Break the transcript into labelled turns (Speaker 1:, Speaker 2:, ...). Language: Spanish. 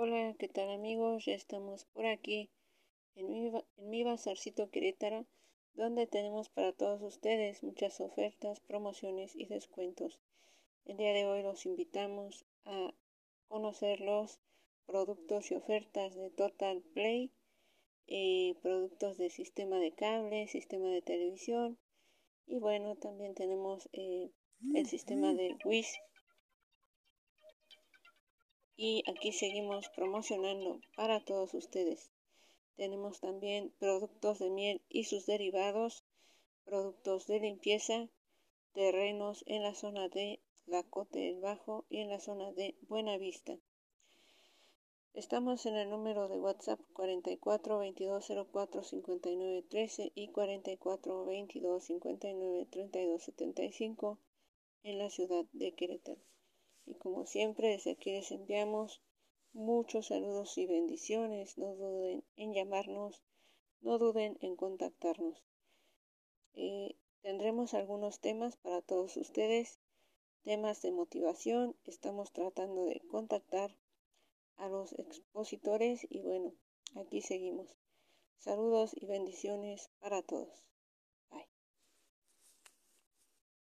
Speaker 1: Hola, ¿qué tal amigos? Ya estamos por aquí en mi, en mi bazarcito Querétaro, donde tenemos para todos ustedes muchas ofertas, promociones y descuentos. El día de hoy los invitamos a conocer los productos y ofertas de Total Play, eh, productos de sistema de cable, sistema de televisión y bueno, también tenemos eh, el sistema de WIS y aquí seguimos promocionando para todos ustedes. Tenemos también productos de miel y sus derivados, productos de limpieza, terrenos en la zona de Lacote del Bajo y en la zona de Buenavista. Estamos en el número de WhatsApp 44 22 04 59 13 y 44 22 59 32 75 en la ciudad de Querétaro. Y como siempre, desde aquí les enviamos muchos saludos y bendiciones. No duden en llamarnos, no duden en contactarnos. Eh, tendremos algunos temas para todos ustedes, temas de motivación. Estamos tratando de contactar a los expositores y bueno, aquí seguimos. Saludos y bendiciones para todos.